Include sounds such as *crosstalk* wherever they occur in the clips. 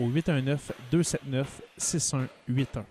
au 819 279 6181.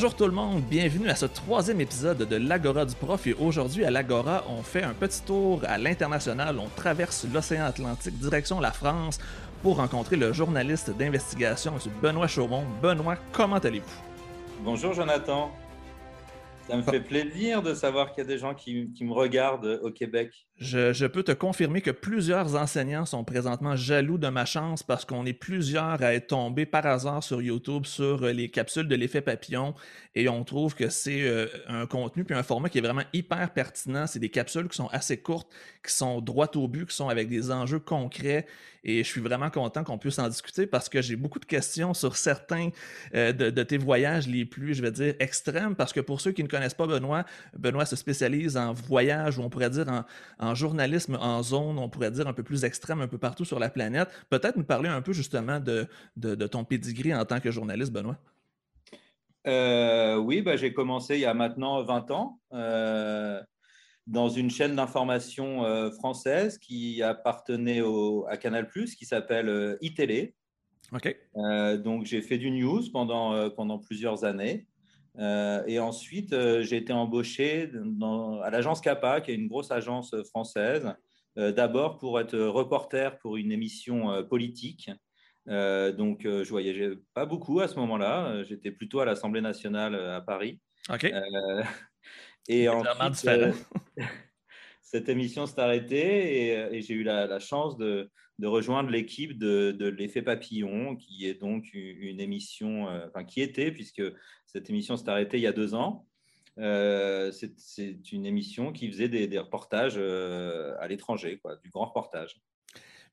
Bonjour tout le monde, bienvenue à ce troisième épisode de l'Agora du Prof. Et aujourd'hui à l'Agora, on fait un petit tour à l'international, on traverse l'océan Atlantique direction la France pour rencontrer le journaliste d'investigation, M. Benoît Chaumont. Benoît, comment allez-vous? Bonjour Jonathan. Ça me fait plaisir de savoir qu'il y a des gens qui, me regardent au Québec. Je, je, peux te confirmer que plusieurs enseignants sont présentement jaloux de ma chance parce qu'on est plusieurs à être tombés par hasard sur YouTube sur euh, les capsules de l'effet papillon et on trouve que c'est euh, un contenu puis un format qui est vraiment hyper pertinent. C'est des capsules qui sont assez courtes, qui sont droites au but, qui sont avec des enjeux concrets et je suis vraiment content qu'on puisse en discuter parce que j'ai beaucoup de questions sur certains euh, de, tes voyages les plus, je vais dire, extrêmes parce que pour ceux qui ne connaissent pas Benoît, Benoît se spécialise en voyage ou on pourrait dire en, journalisme en zone, on pourrait dire un peu plus extrême, un peu partout sur la planète. Peut-être nous parler un peu justement de, ton pedigree en tant que journaliste, Benoît. Euh, oui, bah, j'ai commencé il y a maintenant 20 ans euh, dans une chaîne d'information euh, française qui appartenait au, à Canal+, qui s'appelle euh, iTélé. Ok. donc j'ai fait du news pendant, pendant plusieurs années. Euh, et ensuite, euh, j'ai été embauché dans, à l'agence CAPA, qui est une grosse agence française, euh, d'abord pour être reporter pour une émission politique. donc, je voyageais pas beaucoup à ce moment-là. J'étais plutôt à l'Assemblée nationale à Paris. OK. Et ensuite, *laughs* cette émission s'est arrêtée et, et j'ai eu la, la chance de, de rejoindre l'équipe de, de l'effet papillon, qui est donc une émission, euh, enfin qui était, puisque cette émission s'est arrêtée il y a deux ans. Euh, c'est une émission qui faisait des, des reportages euh, à l'étranger, du grand reportage.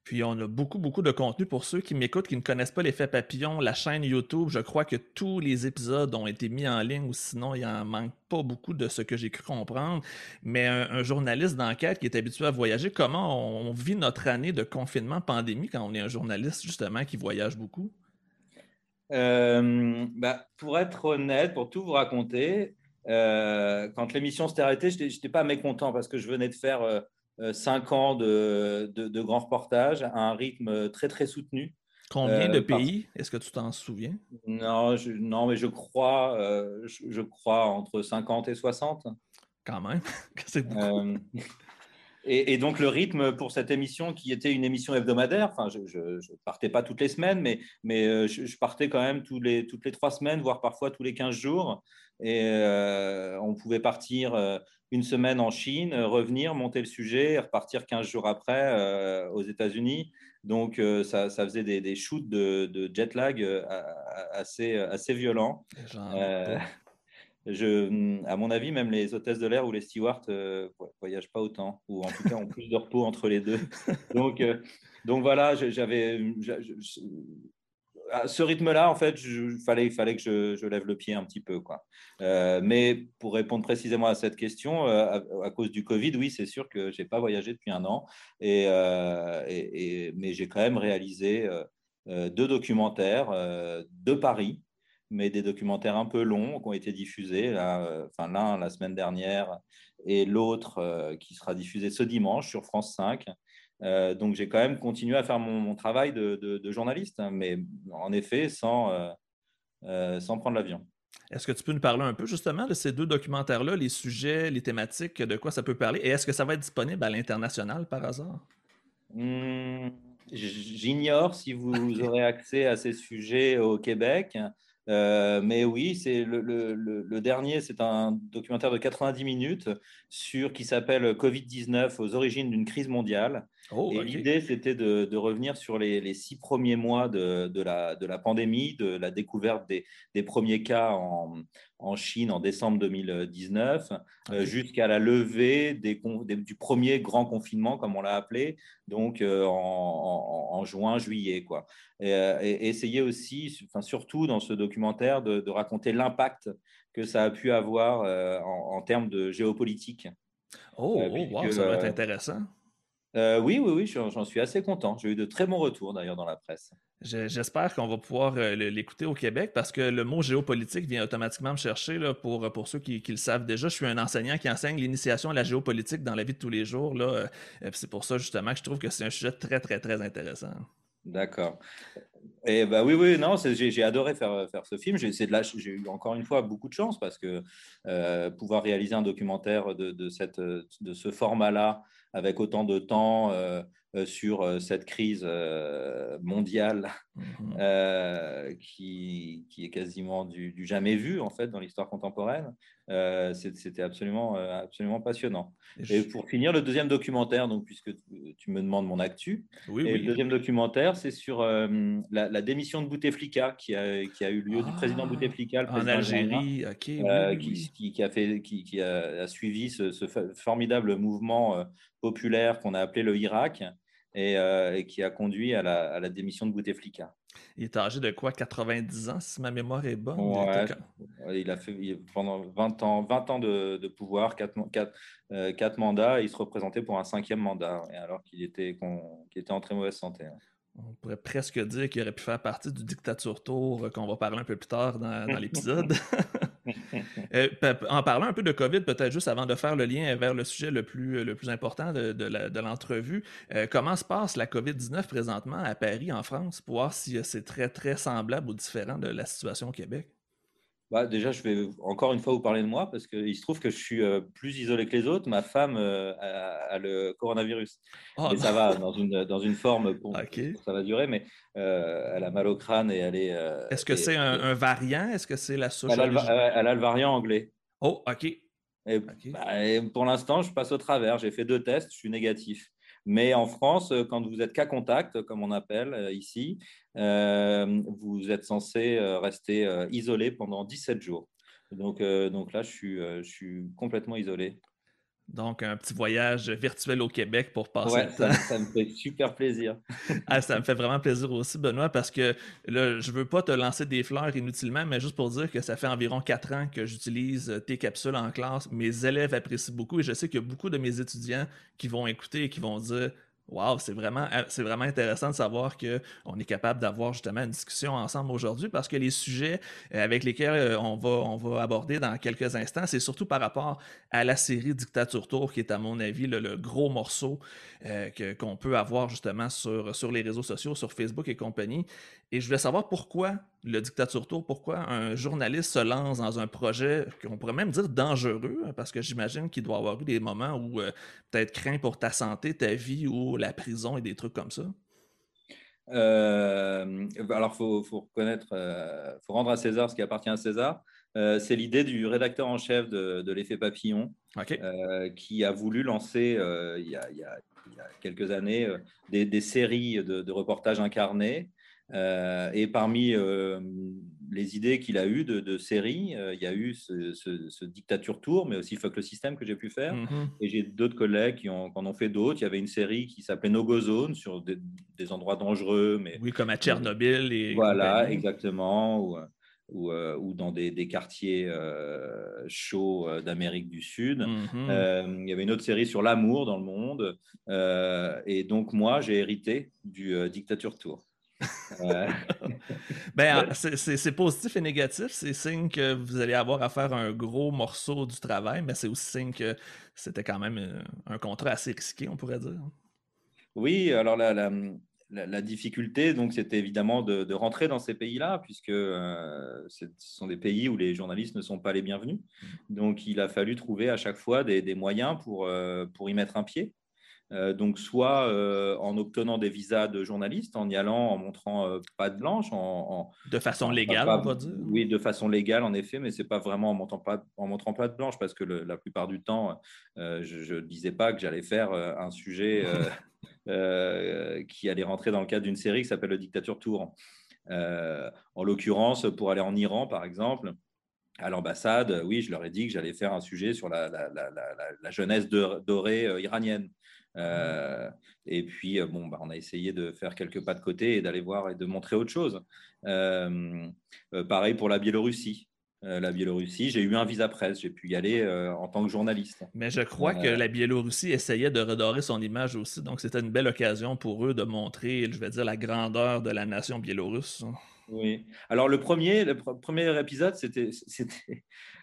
Puis on a beaucoup, beaucoup de contenu pour ceux qui m'écoutent, qui ne connaissent pas l'effet papillon, la chaîne YouTube. Je crois que tous les épisodes ont été mis en ligne ou sinon il en manque pas beaucoup de ce que j'ai cru comprendre. Mais un, journaliste d'enquête qui est habitué à voyager, comment on vit notre année de confinement, pandémie, quand on est un journaliste justement qui voyage beaucoup? Euh, bah, pour être honnête, pour tout vous raconter, euh, quand l'émission s'est arrêtée, je n'étais pas mécontent parce que je venais de faire... Euh, cinq ans de, de, de grands reportages à un rythme très très soutenu. Combien de pays? Par... Est-ce que tu t'en souviens? Non, je, non, mais je crois, euh, je, je, crois entre 50 et 60. Quand même, *laughs* c'est beaucoup. Euh, et, et, donc le rythme pour cette émission qui était une émission hebdomadaire, enfin je ne partais pas toutes les semaines, mais, mais je, je, partais quand même tous les, toutes les trois semaines, voire parfois tous les 15 jours. Et euh, on pouvait partir euh, une semaine en Chine, revenir, monter le sujet, et repartir 15 jours après euh, aux États-Unis. Donc, euh, ça, ça, faisait des, des shoots de, de, jet lag assez, assez violents. *laughs* je, à mon avis, même les hôtesses de l'air ou les stewards ne voyagent pas autant, ou en tout cas ont plus de repos entre les deux. *laughs* Donc, donc voilà, j'avais ce rythme-là, en fait, il fallait, que je, lève le pied un petit peu. Quoi. Euh, mais pour répondre précisément à cette question, euh, à, cause du Covid, oui, c'est sûr que je n'ai pas voyagé depuis un an, euh, et, mais j'ai quand même réalisé deux documentaires de Paris, mais des documentaires un peu longs qui ont été diffusés, enfin l'un la semaine dernière et l'autre qui sera diffusé ce dimanche sur France 5. Euh, donc j'ai quand même continué à faire mon, travail de, journaliste, hein, mais en effet sans, euh, euh, sans prendre l'avion. Est-ce que tu peux nous parler un peu justement de ces deux documentaires-là, les sujets, les thématiques, de quoi ça peut parler, et est-ce que ça va être disponible à l'international par hasard? Hmm, j'ignore si vous aurez accès à ces sujets au Québec. Euh, mais oui, c'est le, dernier, c'est un documentaire de 90 minutes sur qui s'appelle Covid-19 aux origines d'une crise mondiale. Oh, et l'idée, c'était de, revenir sur les, six premiers mois de, la, de, la, pandémie, de la découverte des, des premiers cas en, en, Chine en décembre 2019, euh, jusqu'à la levée des, du premier grand confinement, comme on l'a appelé, donc euh, en, en, juin, juillet. Quoi. Et, et, essayer aussi, enfin, surtout dans ce documentaire, de, raconter l'impact que ça a pu avoir euh, en, termes de géopolitique. Oh, oh ça va être intéressant. Euh, oui, oui, oui, j'en suis assez content. J'ai eu de très bons retours d'ailleurs dans la presse. J'espère qu'on va pouvoir euh, l'écouter au Québec parce que le mot géopolitique vient automatiquement me chercher là, pour, pour ceux qui, le savent déjà. Je suis un enseignant qui enseigne l'initiation à la géopolitique dans la vie de tous les jours. Euh, c'est pour ça justement que je trouve que c'est un sujet très, très, très intéressant. D'accord. Et bah oui, oui, non, j'ai adoré faire, faire ce film. J'ai eu encore une fois beaucoup de chance parce que pouvoir réaliser un documentaire de, de, cette, de ce format-là avec autant de temps euh, euh, sur euh, cette crise mondiale mhm. qui, qui, est quasiment du, jamais vu en fait dans l'histoire contemporaine. C'était absolument, absolument passionnant. Et, pour finir, le deuxième documentaire, donc puisque tu me demandes mon actu, et le deuxième documentaire, c'est sur la, démission de Bouteflika qui a, qui a eu lieu du président ah, Bouteflika, le président en Algérie, qui, qui, a fait, qui, a, suivi ce, ce formidable mouvement populaire qu'on a appelé le Irak euh, et, qui a conduit à la, démission de Bouteflika. Il est âgé de quoi? 90 ans, si ma mémoire est bonne? Il a fait pendant 20 ans, 20 ans de, pouvoir, 4, euh, mandats, et il se représentait pour un cinquième mandat, alors qu'il était, était en très mauvaise santé. Hein. On pourrait presque dire qu'il aurait pu faire partie du dictature tour euh, qu'on va parler un peu plus tard dans, l'épisode. *laughs* *laughs* Euh, en parlant un peu de COVID, peut-être juste avant de faire le lien vers le sujet le plus, important de, l'entrevue, euh, comment se passe la COVID-19 présentement à Paris, en France, pour voir si c'est très, très semblable ou différent de la situation au Québec? Bah, déjà, je vais encore une fois vous parler de moi parce qu'il se trouve que je suis euh, plus isolé que les autres. Ma femme euh, a, le coronavirus. Oh, et ça va dans une, dans une forme, bon, *laughs* ça va durer, mais euh, elle a mal au crâne et elle est. Est-ce que c'est un, variant? Est-ce que c'est la souche elle a, le, variant anglais. Oh, OK. Bah, et, pour l'instant, je passe au travers. J'ai fait deux tests, je suis négatif. Mais en France, quand vous êtes cas contact, comme on appelle ici, euh, vous êtes censé euh, rester euh, isolé pendant 17 jours. Donc, là, je suis complètement isolé. Donc, un petit voyage virtuel au Québec pour passer le temps. Ça, me fait super plaisir. *laughs* ah, ça me fait vraiment plaisir aussi, Benoît, parce que là, je veux pas te lancer des fleurs inutilement, mais juste pour dire que ça fait environ quatre ans que j'utilise tes capsules en classe. Mes élèves apprécient beaucoup et je sais qu'il y a beaucoup de mes étudiants qui vont écouter et qui vont dire Wow, c'est vraiment, euh, c'est vraiment intéressant de savoir qu'on est capable d'avoir justement une discussion ensemble aujourd'hui parce que les sujets euh, avec lesquels euh, on va, on va aborder dans quelques instants, c'est surtout par rapport à la série Dictature Tour qui est à mon avis le, gros morceau qu'on peut avoir justement sur, sur les réseaux sociaux, sur Facebook et compagnie. Et je voulais savoir pourquoi le Dictature Tour, pourquoi un journaliste se lance dans un projet qu'on pourrait même dire dangereux, hein, parce que j'imagine qu'il doit avoir eu des moments où euh, peut-être craint pour ta santé, ta vie ou la prison et des trucs comme ça? Euh, alors, il faut, reconnaître, il euh, faut rendre à César ce qui appartient à César. c'est l'idée du rédacteur en chef de, l'effet papillon qui a voulu lancer il y a, quelques années des, séries de, de reportages incarnés et parmi les idées qu'il a eues de, séries, il y a eu ce, Dictature Tour, mais aussi Fuck le système que j'ai pu faire. Mm-hmm. Et j'ai d'autres collègues qui, en ont fait d'autres. Il y avait une série qui s'appelait No Go Zone sur des, endroits dangereux. Mais, oui, comme à Tchernobyl. Et voilà, exactement ou, euh, ou dans des, des quartiers euh, chauds euh, d'Amérique du Sud. Mm-hmm. il y avait une autre série sur l'amour dans le monde. et donc, moi, j'ai hérité du Dictature Tour. *laughs* ben, c'est positif et négatif. C'est signe que vous allez avoir à faire un gros morceau du travail, mais c'est aussi signe que c'était quand même un contrat assez risqué, on pourrait dire. Oui, alors la, la, la, difficulté, donc, c'était évidemment de, rentrer dans ces pays-là, puisque euh, ce sont des pays où les journalistes ne sont pas les bienvenus. Donc, il a fallu trouver à chaque fois des, moyens pour, euh, pour y mettre un pied. Euh, donc, soit en obtenant des visas de journalistes, en y allant, en montrant pas de blanche, en, de façon légale, on va dire. Oui, de façon légale, en effet, mais c'est pas vraiment en montrant pas, en montrant pas de blanche, parce que la plupart du temps, je ne disais pas que j'allais faire un sujet *laughs* Euh, qui allait rentrer dans le cadre d'une série qui s'appelle Le Dictature Tour. Euh, en l'occurrence, pour aller en Iran, par exemple, à l'ambassade, oui, je leur ai dit que j'allais faire un sujet sur la, jeunesse dorée euh, et puis, bon, bah, on a essayé de faire quelques pas de côté et d'aller voir et de montrer autre chose. pareil pour la Biélorussie. Euh, la Biélorussie. J'ai eu un visa presse, j'ai pu y aller euh, en tant que journaliste. Mais je crois que euh, la Biélorussie essayait de redorer son image aussi, donc c'était une belle occasion pour eux de montrer, je vais dire, la grandeur de la nation biélorusse. Oui. Alors le premier, le premier épisode, c'était,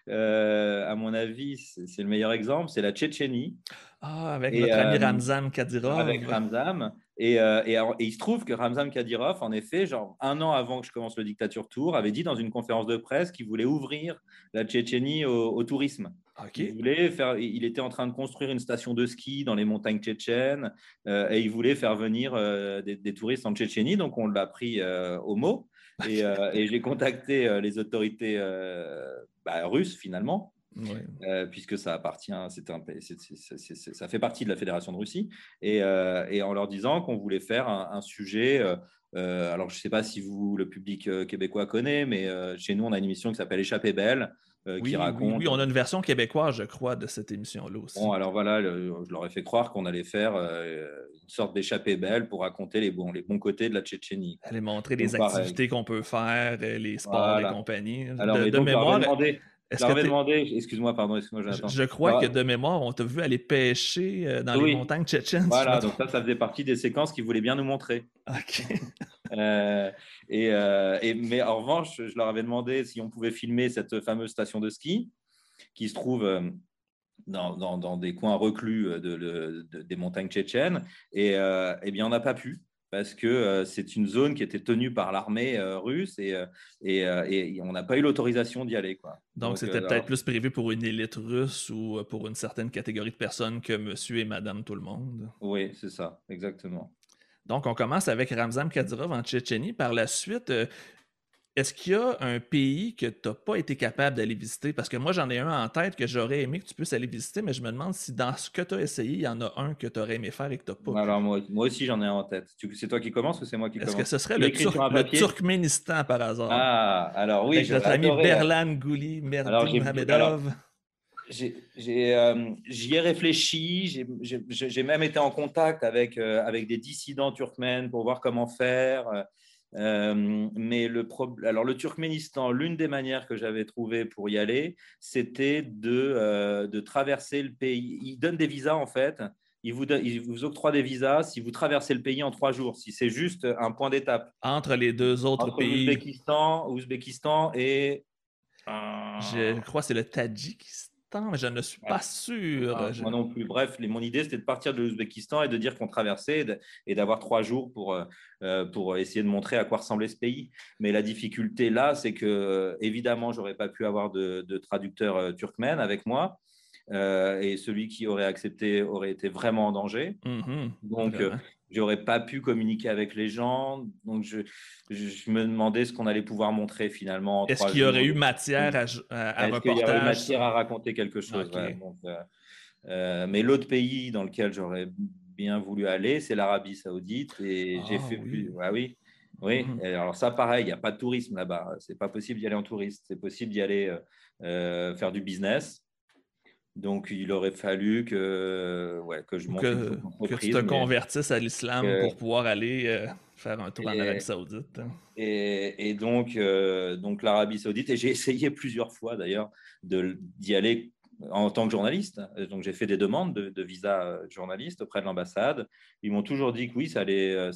à mon avis, c'est le meilleur exemple, c'est la Tchétchénie. Ah, avec notre ami Ramzan Kadyrov. Avec Ramzan. Euh, et, il se trouve que Ramzan Kadyrov, en effet, genre un an avant que je commence le Dictature Tour, avait dit dans une conférence de presse qu'il voulait ouvrir la Tchétchénie au, tourisme. Il, voulait faire, il était en train de construire une station de ski dans les montagnes tchétchènes euh, et il voulait faire venir euh, des, touristes en Tchétchénie. Donc on l'a pris au mot et, j'ai contacté les autorités bah, russes finalement euh, puisque ça appartient, c'est un, ça fait partie de la Fédération de Russie, et, euh, et en leur disant qu'on voulait faire un, sujet. Euh, alors, je ne sais pas si vous, le public québécois, connaît, mais chez nous, on a une émission qui s'appelle Échappée belle. qui raconte... Oui, on a une version québécoise, je crois, de cette émission-là aussi. Bon, alors voilà, je leur ai fait croire qu'on allait faire une sorte d'échappée belle pour raconter les bons, les bons côtés de la Tchétchénie. Aller montrer les activités qu'on peut faire, les sports et compagnie. Alors, de, mémoire, je demandé, excuse-moi, pardon, excuse-moi, Je, crois que de mémoire, on t'a vu aller pêcher euh, dans les montagnes tchétchènes. Voilà, donc ça, ça faisait partie des séquences qu'ils voulaient bien nous montrer. OK. *laughs* Euh, euh, et, mais en revanche, je leur avais demandé si on pouvait filmer cette fameuse station de ski qui se trouve dans, dans, des coins reclus de, des montagnes tchétchènes. Et eh bien, on n'a pas pu parce que euh, c'est une zone qui était tenue par l'armée euh, russe et, euh, et, on n'a pas eu l'autorisation d'y aller. Quoi. Donc, c'était peut-être plus prévu pour une élite russe ou pour une certaine catégorie de personnes que monsieur et madame tout le monde. Oui, c'est ça, exactement. Donc, on commence avec Ramzan Kadyrov en Tchétchénie. Par la suite, est-ce qu'il y a un pays que tu n'as pas été capable d'aller visiter? Parce que moi, j'en ai un en tête que j'aurais aimé que tu puisses aller visiter, mais je me demande si dans ce que tu as essayé, il y en a un que tu aurais aimé faire et que tu n'as pas. Alors, moi, aussi, j'en ai un en tête. C'est toi qui commences ou c'est moi qui commence? Est-ce que ce serait le, Turkménistan par hasard? Ah, alors oui. Avec notre ami Berlan Gouli, Merdin Mohamedov. Euh, j'y ai, réfléchi, j'ai même été en contact avec, euh, avec des dissidents turkmènes pour voir comment faire. Euh, mais le, alors le Turkménistan, l'une des manières que j'avais trouvées pour y aller, c'était de, euh, de, traverser le pays. Ils donnent des visas en fait. Ils vous, ils vous octroient des visas si vous traversez le pays en trois jours, si c'est juste un point d'étape. Entre les deux autres Entre pays. Ouzbékistan, Ouzbékistan et. Je crois que c'est le Tadjikistan mais je ne suis pas sûr. Ah, moi non plus. Bref, mon idée, c'était de partir de l'Ouzbékistan et de dire qu'on traversait et d'avoir trois jours pour, euh, euh, pour essayer de montrer à quoi ressemblait ce pays. Mais la difficulté là, c'est que, évidemment, j'aurais pas pu avoir de, de traducteur euh, turkmène avec moi. et celui qui aurait accepté aurait été vraiment en danger. Mmh Donc, j'aurais pas pu communiquer avec les gens. Donc, je, je me demandais ce qu'on allait pouvoir montrer finalement. Est-ce qu'il y aurait eu matière à, à, Est-ce qu'il y aurait eu matière à raconter quelque chose? Euh, euh, Mais l'autre pays dans lequel j'aurais bien voulu aller, c'est l'Arabie Saoudite. Et j'ai ah fait plus. oui. Oui, mhm. alors ça, pareil, il n'y a pas de tourisme là-bas. C'est pas possible d'y aller en touriste. C'est possible d'y aller euh, faire du business. Donc, il aurait fallu que, ouais, que je monte que, que tu te convertisses à l'islam pour pouvoir aller euh, faire un tour en Arabie Saoudite. Hein. Et, donc, euh, donc l'Arabie Saoudite, et j'ai essayé plusieurs fois d'ailleurs d'y aller en tant que journaliste. Donc, j'ai fait des demandes de, visa journaliste auprès de l'ambassade. Ils m'ont toujours dit que oui, euh,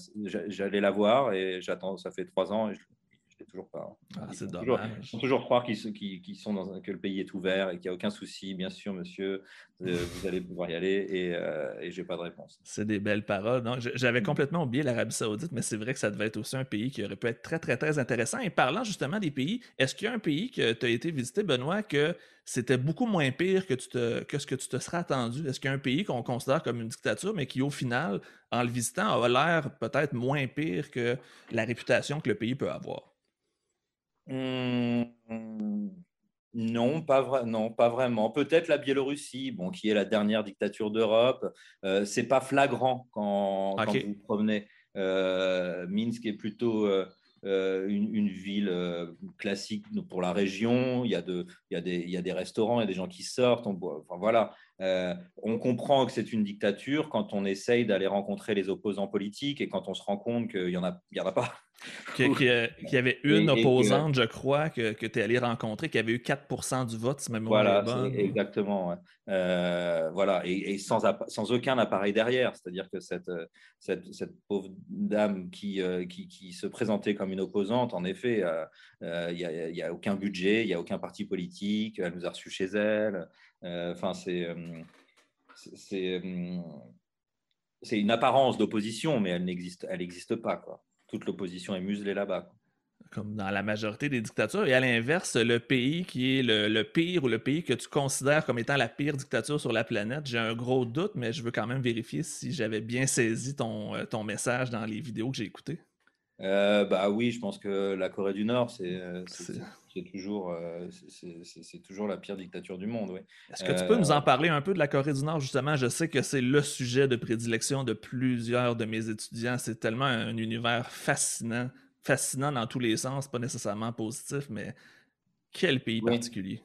j'allais la voir et j'attends, ça fait trois ans et je, toujours pas. Hein. Ah, c'est toujours, toujours croire qu'ils sont dans que le pays est ouvert et qu'il n'y a aucun souci. Bien sûr, monsieur, euh, *laughs* vous allez pouvoir y aller et, euh, et j'ai pas de réponse. C'est des belles paroles. J'avais complètement oublié l'Arabie Saoudite, mais c'est vrai que ça devait être aussi un pays qui aurait pu être très, très, très intéressant. Et parlant justement des pays, est-ce qu'il y a un pays que tu as été visité, Benoît, que c'était beaucoup moins pire que, tu te, que ce que tu te serais attendu? Est-ce qu'il y a un pays qu'on considère comme une dictature, mais qui, au final, en le visitant, a l'air peut-être moins pire que la réputation que le pays peut avoir? Mmh, non, pas non, pas vraiment. Peut-être la Biélorussie, bon, qui est la dernière dictature d'Europe. Euh, c'est pas flagrant quand, quand vous vous promenez. Euh, Minsk est plutôt euh, une, ville classique pour la région. Il y, a de, il, y a des, il y a des restaurants, il y a des gens qui sortent. On, enfin, voilà. on comprend que c'est une dictature quand on essaye d'aller rencontrer les opposants politiques et quand on se rend compte qu'il n'y en, a, y en a pas. Qu'il y avait une opposante, je crois, que, que tu es allé rencontrer, qui avait eu 4 du vote, si ma Voilà, exactement. Euh, voilà, et, sans, sans, aucun appareil derrière. C'est-à-dire que cette, cette, cette, pauvre dame qui, euh, qui, qui, se présentait comme une opposante, en effet, euh, il n'y a, a, aucun budget, il n'y a aucun parti politique, elle nous a reçus chez elle. Enfin, c'est. c'est c'est une apparence d'opposition, mais elle n'existe, elle n'existe pas, quoi toute l'opposition est muselée là-bas. Comme dans la majorité des dictatures. Et à l'inverse, le pays qui est le, pire ou le pays que tu considères comme étant la pire dictature sur la planète, j'ai un gros doute, mais je veux quand même vérifier si j'avais bien saisi ton, euh, ton message dans les vidéos que j'ai écoutées. Euh, bah oui, je pense que la Corée du Nord, c'est euh, toujours, c'est toujours la pire dictature du monde. Est-ce que tu peux nous en parler un peu de la Corée du Nord, justement? Je sais que c'est le sujet de prédilection de plusieurs de mes étudiants. C'est tellement un univers fascinant, fascinant dans tous les sens, pas nécessairement positif, mais quel pays particulier?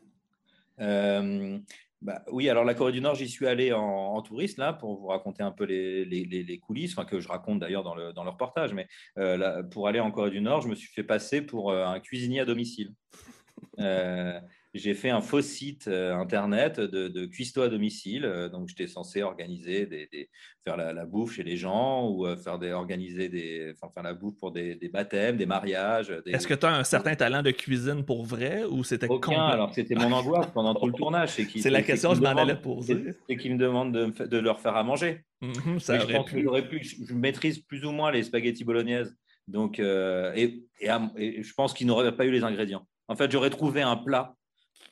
Bah, oui, alors la Corée du Nord, j'y suis allé en, touriste là pour vous raconter un peu les, coulisses, enfin, que je raconte d'ailleurs dans le, reportage. Mais euh, pour aller en Corée du Nord, je me suis fait passer pour euh, un cuisinier à domicile. J'ai fait un faux site euh, internet de, de cuistot à domicile. Euh, donc, j'étais censé organiser, des, faire la, bouffe chez les gens ou euh, faire des, organiser des, enfin, faire la bouffe pour des, baptêmes, des mariages. Est-ce que tu as un certain talent de cuisine pour vrai ou c'était Aucun. Alors, c'était mon angoisse pendant tout le tournage. C'est *laughs* la question que je m'en allais poser. C'est qu'ils me demandent de, de, leur faire à manger. Mm-hmm, ça je pense pu. Que pu. Je maîtrise plus ou moins les spaghettis bolognaises. Donc, et, et, je pense qu'ils n'auraient pas eu les ingrédients. En fait, j'aurais trouvé un plat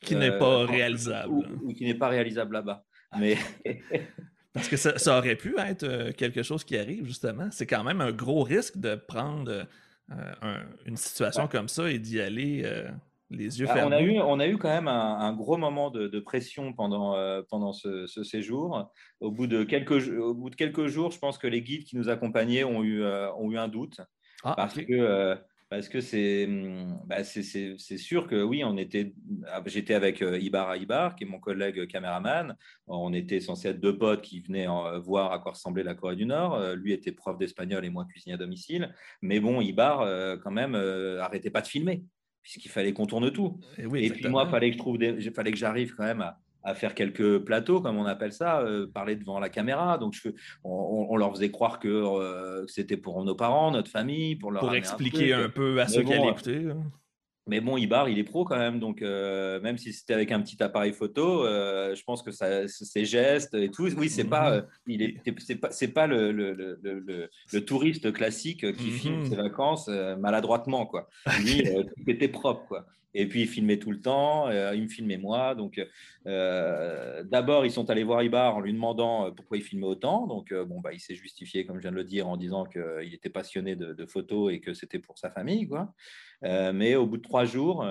qui n'est pas euh, réalisable. Ou, qui n'est pas réalisable là-bas. Mais... *laughs* Parce que ça, aurait pu être euh, quelque chose qui arrive, justement. C'est quand même un gros risque de prendre euh, une situation comme ça et d'y aller les yeux fermés. On a eu, on a eu quand même un, gros moment de, pression pendant, pendant ce, séjour. Au bout, de quelques, au bout de quelques jours, je pense que les guides qui nous accompagnaient ont eu, ont eu un doute. Ah, parce que parce que c'est hum, bah sûr que oui, on était, ah, j'étais avec euh, Ibar Ibar, qui est mon collègue caméraman. On était censé être deux potes qui venaient euh, voir à quoi ressemblait la Corée du Nord. Euh, lui était prof d'espagnol et moi cuisinier à domicile. Mais bon, Ibar, quand même, arrêtait pas de filmer, puisqu'il fallait qu'on tourne tout. Et, puis moi, il fallait que je trouve fallait que j'arrive quand même à, à faire quelques plateaux, comme on appelle ça, euh, parler devant la caméra. Donc, je, on, leur faisait croire que, euh, c'était pour nos parents, notre famille, pour leur pour expliquer un, peu à ceux qui allaient écouter. Mais bon, Ibar, il est pro quand même, donc euh, même si c'était avec un petit appareil photo, je pense que ça, ses gestes et tout, oui, c'est pas, mmh il est, c'est pas, c'est pas le, le, le, le, touriste classique qui mmh filme ses vacances maladroitement, quoi. Lui, tout était propre, quoi. Et puis, il filmait tout le temps, euh, il me filmait moi. Donc, euh, d'abord, ils sont allés voir Ibar en lui demandant euh, pourquoi il filmait autant. Donc, bon, bah, il s'est justifié, comme je viens de le dire, en disant qu'il était passionné de, photos et que c'était pour sa famille. Quoi. Mais au bout de trois jours,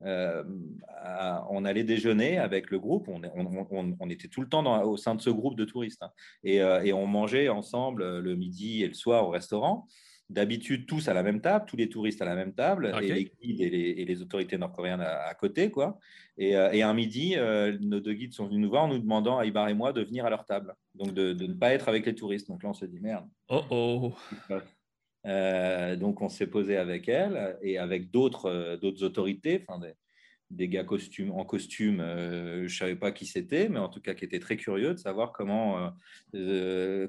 on allait déjeuner avec le groupe. On, on, était tout le temps au sein de ce groupe de touristes. Hein. et, et, on mangeait ensemble le midi et le soir au restaurant. d'habitude tous à la même table, tous les touristes à la même table, et les guides et les, autorités nord-coréennes à, côté. quoi. Et, et un midi, nos deux guides sont venus nous voir en nous demandant à Ibar et moi de venir à leur table, donc de, de ne pas être avec les touristes. Donc là, on se dit merde. Oh oh euh, donc, on s'est posé avec elle et avec d'autres euh, d'autres autorités, enfin des, des, gars costume, en costume, euh, je ne savais pas qui c'était, mais en tout cas qui étaient très curieux de savoir comment,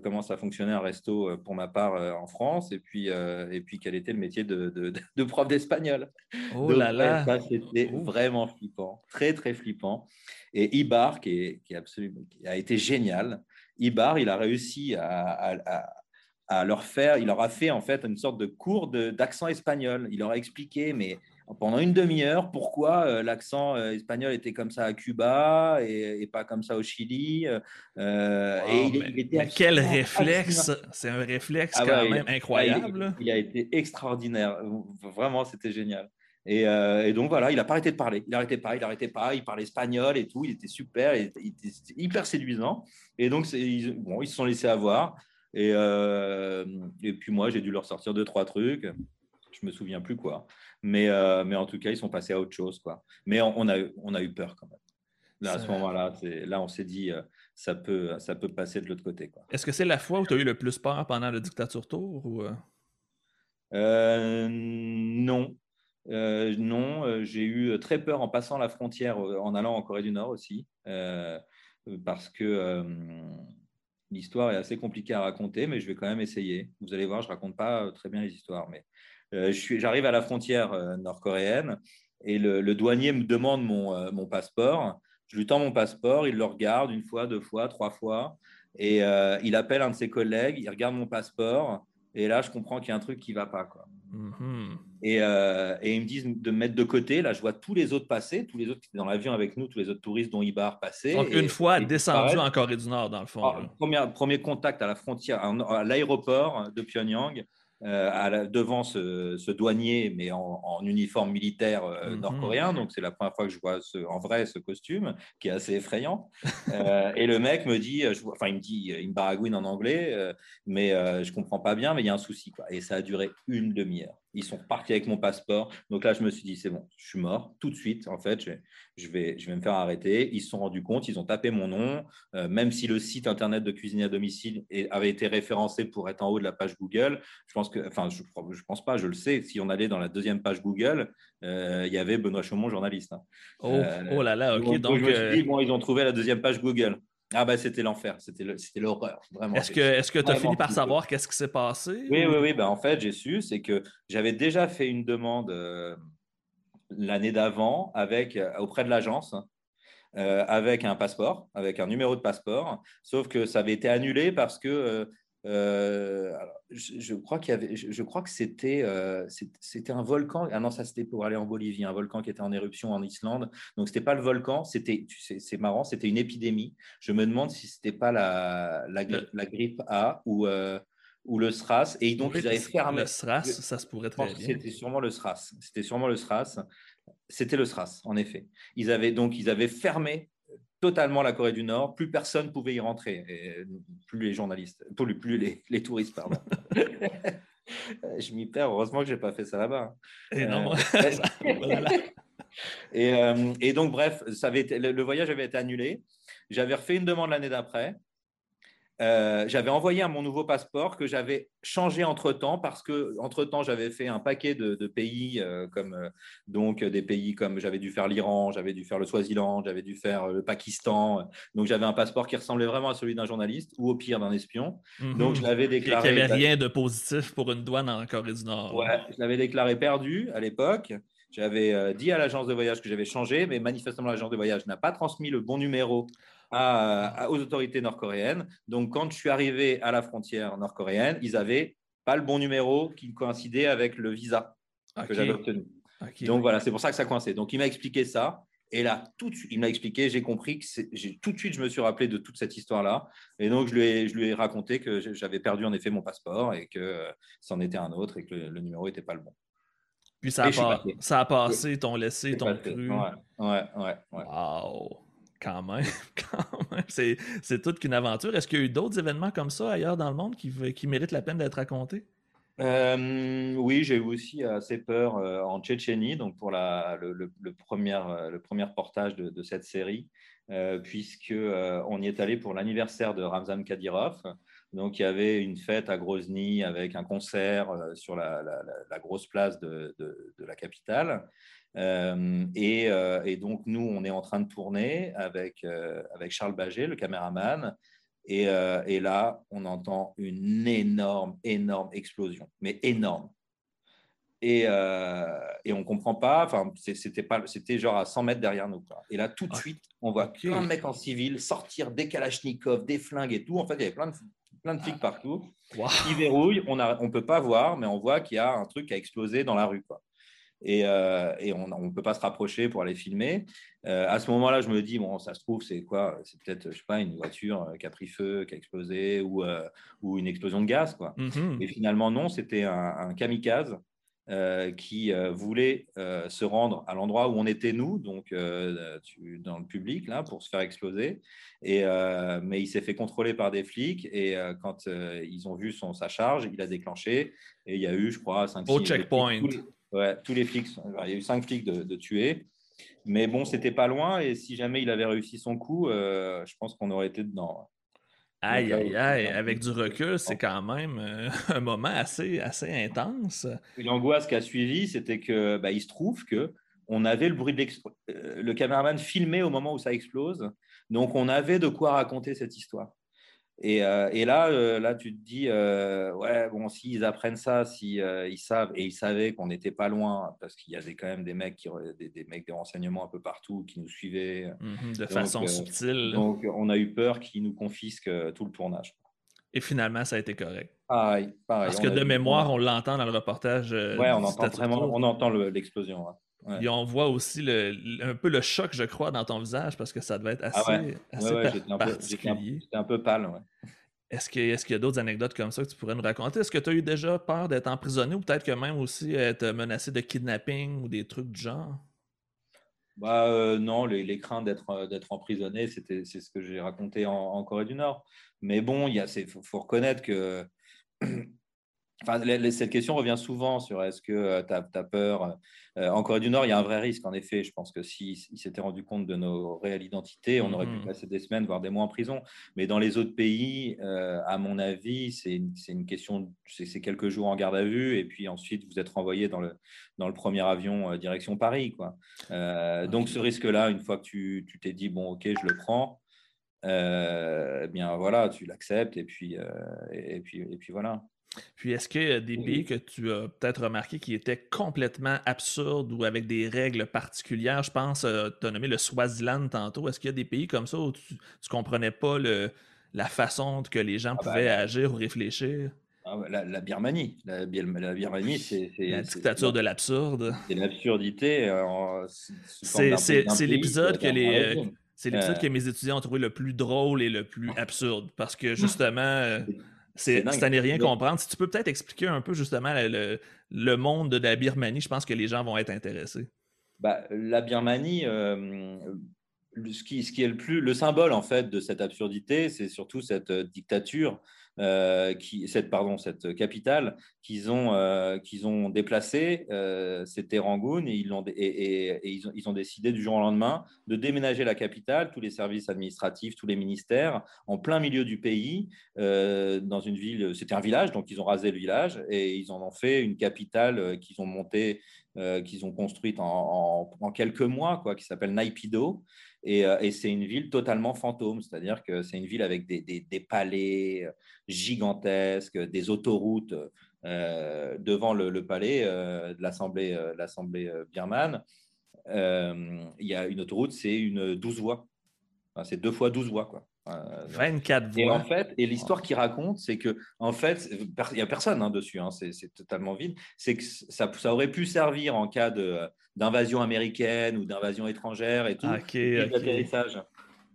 comment ça fonctionnait un resto pour ma part en France et puis, et puis quel était le métier de, de, prof d'espagnol. Oh là là Ça, c'était vraiment flippant, très très flippant. Et Ibar, qui, qui, absolument, qui a été génial, Ibar, il a réussi à à leur faire, il leur a fait en fait une sorte de cours d'accent espagnol. Il leur a expliqué, mais pendant une demi-heure, pourquoi euh, l'accent euh, espagnol était comme ça à Cuba et, pas comme ça au Chili. Euh, et il, était quel réflexe C'est un réflexe ah quand même incroyable. Il, a été extraordinaire. Vraiment, c'était génial. Et, donc voilà, il n'a pas arrêté de parler. Il n'arrêtait pas, il n'arrêtait pas. Il parlait espagnol et tout. Il était super, il était, hyper séduisant. Et donc, bon, ils se sont laissés avoir. Et, euh, et puis moi, j'ai dû leur sortir deux, trois trucs. Je me souviens plus quoi. Mais, euh, mais en tout cas, ils sont passés à autre chose. Quoi. Mais on, a, on a eu peur quand même. Là, à ce moment-là, là, on s'est dit, euh, ça peut, ça peut passer de l'autre côté. Est-ce que c'est la fois où tu as eu le plus peur pendant le dictature tour ou... non. non, j'ai eu très peur en passant la frontière, en allant en Corée du Nord aussi, parce que L'histoire est assez compliquée à raconter, mais je vais quand même essayer. Vous allez voir, je ne raconte pas euh, très bien les histoires. Mais euh, j'arrive à la frontière euh, nord-coréenne et le, douanier me demande mon, mon, passeport. Je lui tends mon passeport, il le regarde une fois, deux fois, trois fois. Et il appelle un de ses collègues, il regarde mon passeport. Et là, je comprends qu'il y a un truc qui ne va pas. Quoi. Mhm. Et, euh, et, ils me disent de me mettre de côté. Là, je vois tous les autres passer, tous les autres qui étaient dans l'avion avec nous, tous les autres touristes dont Ibar passaient. Donc, une fois descendu en Corée du Nord, dans le fond. Ah, premier, premier, contact à la frontière, à l'aéroport de Pyongyang. Euh, devant ce, douanier, mais en, uniforme militaire euh, mhm. nord-coréen. Donc, c'est la première fois que je vois en vrai ce costume, qui est assez effrayant. Et le mec me dit, enfin, il me dit, il me baragouine en anglais, mais je comprends pas bien, mais il y a un souci. Quoi. Et ça a duré une demi-heure. Ils sont repartis avec mon passeport. Donc là, je me suis dit, c'est bon, je suis mort tout de suite. En fait, je, vais, je vais me faire arrêter. Ils se sont rendus compte, ils ont tapé mon nom. Euh, même si le site internet de cuisine à domicile avait été référencé pour être en haut de la page Google, je pense que, enfin, je, je pense pas, je le sais. Si on allait dans la deuxième page Google, euh, il y avait Benoît Chaumont, journaliste. Hein. Oh, euh, oh, là là, ok. Donc, je me suis dit, bon, ils ont trouvé la deuxième page Google. Ah bah c'était l'enfer, c'était l'horreur, vraiment. Est-ce que tu as fini par savoir qu'est-ce qui s'est passé? Oui, oui, oui. Ben, en fait, j'ai su, c'est que j'avais déjà fait une demande euh, l'année d'avant avec euh, auprès de l'agence euh, avec un passeport, avec un numéro de passeport, sauf que ça avait été annulé parce que euh, je, crois qu'il y avait, je, crois que c'était, euh, c'était un volcan. Ah non, ça c'était pour aller en Bolivie, un volcan qui était en éruption en Islande. Donc c'était pas le volcan, c'était, c'est marrant, c'était une épidémie. Je me demande si c'était pas la, la, la, grippe A ou euh, ou le SRAS. Et donc ils avaient fermé. Le SRAS, ça se pourrait très bien. C'était sûrement le SRAS. C'était sûrement le SRAS. C'était le SRAS, en effet. Ils avaient donc ils avaient fermé totalement la Corée du Nord. Plus personne pouvait y rentrer, et plus les journalistes, plus, plus les, les touristes, pardon. *laughs* je m'y perds. Heureusement que j'ai pas fait ça là-bas. Et, non. Euh, *laughs* *laughs* et, euh, et, donc, bref, ça avait été, le voyage avait été annulé. J'avais refait une demande l'année d'après. Euh, j'avais envoyé mon nouveau passeport que j'avais changé entre temps parce que entre temps j'avais fait un paquet de, pays euh, comme euh, donc des pays comme j'avais dû faire l'Iran, j'avais dû faire le Swaziland, j'avais dû faire le Pakistan. Donc j'avais un passeport qui ressemblait vraiment à celui d'un journaliste ou au pire d'un espion. Mhm. Donc je l'avais déclaré. Il n'y avait rien de positif pour une douane en Corée du Nord. Ouais, je l'avais déclaré perdu à l'époque. J'avais dit à l'agence de voyage que j'avais changé, mais manifestement l'agence de voyage n'a pas transmis le bon numéro aux autorités nord-coréennes. Donc, quand je suis arrivé à la frontière nord-coréenne, ils n'avaient pas le bon numéro qui coïncidait avec le visa que j'avais obtenu. Donc, voilà, c'est pour ça que ça coinçait. Donc, il m'a expliqué ça. Et là, tout de suite, il m'a expliqué, j'ai compris que tout de suite, je me suis rappelé de toute cette histoire-là. Et donc, je lui, ai, je lui ai raconté que j'avais perdu en effet mon passeport et que euh, c'en était un autre et que le, numéro n'était pas le bon. Puis ça a, ça a passé, t'ont laissé, t'ont cru. Ouais, ouais, ouais. Wow. Quand même, *laughs* C'est, toute qu'une aventure. Est-ce qu'il y a eu d'autres événements comme ça ailleurs dans le monde qui, qui méritent la peine d'être racontés? oui, j'ai eu aussi assez peur en Tchétchénie, donc pour le, premier, le premier reportage de, cette série, puisqu'on on y est allé pour l'anniversaire de Ramzan Kadyrov. Donc, il y avait une fête à Grozny avec un concert sur la, la, grosse place de, de la capitale. Euh, et, et, donc, nous, on est en train de tourner avec, avec Charles Baget, le caméraman, euh, et, là, on entend une énorme, énorme explosion, mais énorme. Et, euh, et on ne comprend pas, enfin, c'était, genre à 100 mètres derrière nous. Et là, tout de suite, on voit plein de mecs en civil sortir des kalachnikovs, des flingues et tout. En fait, il y avait plein de, plein de flics partout. Ils verrouillent, on ne on peut pas voir, mais on voit qu'il y a un truc qui a explosé dans la rue. Quoi et, euh, on ne peut pas se rapprocher pour aller filmer. Euh, à ce moment-là, je me dis, bon, ça se trouve, c'est quoi? C'est peut-être, je sais pas, une voiture euh, qui a pris feu, qui a explosé ou, ou une explosion de gaz. Quoi. Mhm. Et finalement, non, c'était un, kamikaze qui voulait se rendre à l'endroit où on était nous, donc dans le public, là, pour se faire exploser. Et, mais il s'est fait contrôler par des flics et quand ils ont vu son, sa charge, il a déclenché et il y a eu, je crois, 5 Au checkpoint. Ouais, tous les flics. Il y a eu cinq flics de, tuer. Mais bon, c'était pas loin. Et si jamais il avait réussi son coup, euh, je pense qu'on aurait été dedans. Aïe, aïe, aïe. Avec du recul, c'est quand même euh, *laughs* un moment assez, assez intense. L'angoisse qui a suivi, c'était que bah, il se trouve que on avait le bruit de euh, le caméraman filmé au moment où ça explose. Donc, on avait de quoi raconter cette histoire. Euh, et, là, euh, là, tu te dis, euh, ouais, bon, s'ils apprennent ça, si ils savent, et ils savaient qu'on n'était pas loin, parce qu'il y avait quand même des mecs, qui, des, des, mecs de renseignements un peu partout qui nous suivaient. Mhm, de façon subtile. Donc, on a eu peur qu'ils nous confisquent tout le tournage. Et finalement, ça a été correct. Pareil, pareil. Parce que de mémoire, on l'entend dans le reportage. ouais, on entend vraiment, on entend l'explosion. Et on voit aussi le, un peu le choc, je crois, dans ton visage parce que ça devait être assez, ah ouais. particulier. J'étais un, peu pâle, Est-ce qu'il y a d'autres anecdotes comme ça que tu pourrais nous raconter? Est-ce que tu as eu déjà peur d'être emprisonné ou peut-être que même aussi être menacé de kidnapping ou des trucs du genre? Bah, euh, non, les, craintes d'être, euh, d'être emprisonné, c'est ce que j'ai raconté en, Corée du Nord. Mais bon, il faut, faut reconnaître que *clears throat* cette question revient souvent sur est-ce que euh, tu as, peur. Euh, en Corée du Nord, il y a un vrai risque, en effet. Je pense que s'ils s'étaient rendus compte de nos réelles identités, on aurait pu mmh passer des semaines, voire des mois en prison. Mais dans les autres pays, euh, à mon avis, c'est une, question, c'est quelques jours en garde à vue, et puis ensuite, vous être renvoyé dans le, dans le premier avion direction Paris. Quoi. donc, ce risque-là, une fois que tu t'es dit, bon, ok, je le prends, eh bien voilà, tu l'acceptes, et puis, et, puis, et puis voilà. Puis est-ce qu'il y a des pays que tu as peut-être remarqué qui étaient complètement absurdes ou avec des règles particulières? Je pense, euh, tu as nommé le Swaziland tantôt. Est-ce qu'il y a des pays comme ça où tu ne comprenais pas le, la façon que les gens ah pouvaient ben, agir ou réfléchir? Ah la, Birmanie. La, Birmanie, c'est. La dictature de l'absurde. C'est l'absurdité. Euh, c'est l'épisode que les. Euh, c'est l'épisode que mes étudiants ont trouvé le plus drôle et le plus absurde parce que *laughs* justement. C'est à n'est rien comprendre. Si tu peux peut-être expliquer un peu justement le, monde de la Birmanie, je pense que les gens vont être intéressés. Bah, la Birmanie, euh, ce, qui, ce qui est le plus le symbole en fait de cette absurdité, c'est surtout cette euh, dictature euh, qui, cette, pardon, cette capitale qu'ils ont, euh, qu'ils ont déplacée, euh, c'était Rangoon, et, ils, ont, et, ils, ont, ils, ont, décidé du jour au lendemain de déménager la capitale, tous les services administratifs, tous les ministères, en plein milieu du pays, dans une ville, c'était un village, donc ils ont rasé le village, et ils en ont fait une capitale qu'ils ont montée, qu'ils ont construite en, en, quelques mois, quoi, qui s'appelle Naipido. Euh, et, c'est une ville totalement fantôme, c'est-à-dire que c'est une ville avec des, palais euh, gigantesques, des autoroutes euh, devant le, palais de l'Assemblée, l'Assemblée birmane. Il y a une autoroute, c'est une 12 voies. c'est deux fois 12 voies. Quoi. 24 voix. Et en fait, et l'histoire qu'il raconte, c'est que en fait, il n'y a personne hein, dessus, hein, c'est totalement vide. C'est que ça, ça, aurait pu servir en cas d'invasion américaine ou d'invasion étrangère et tout. Ah, d'atterrissage.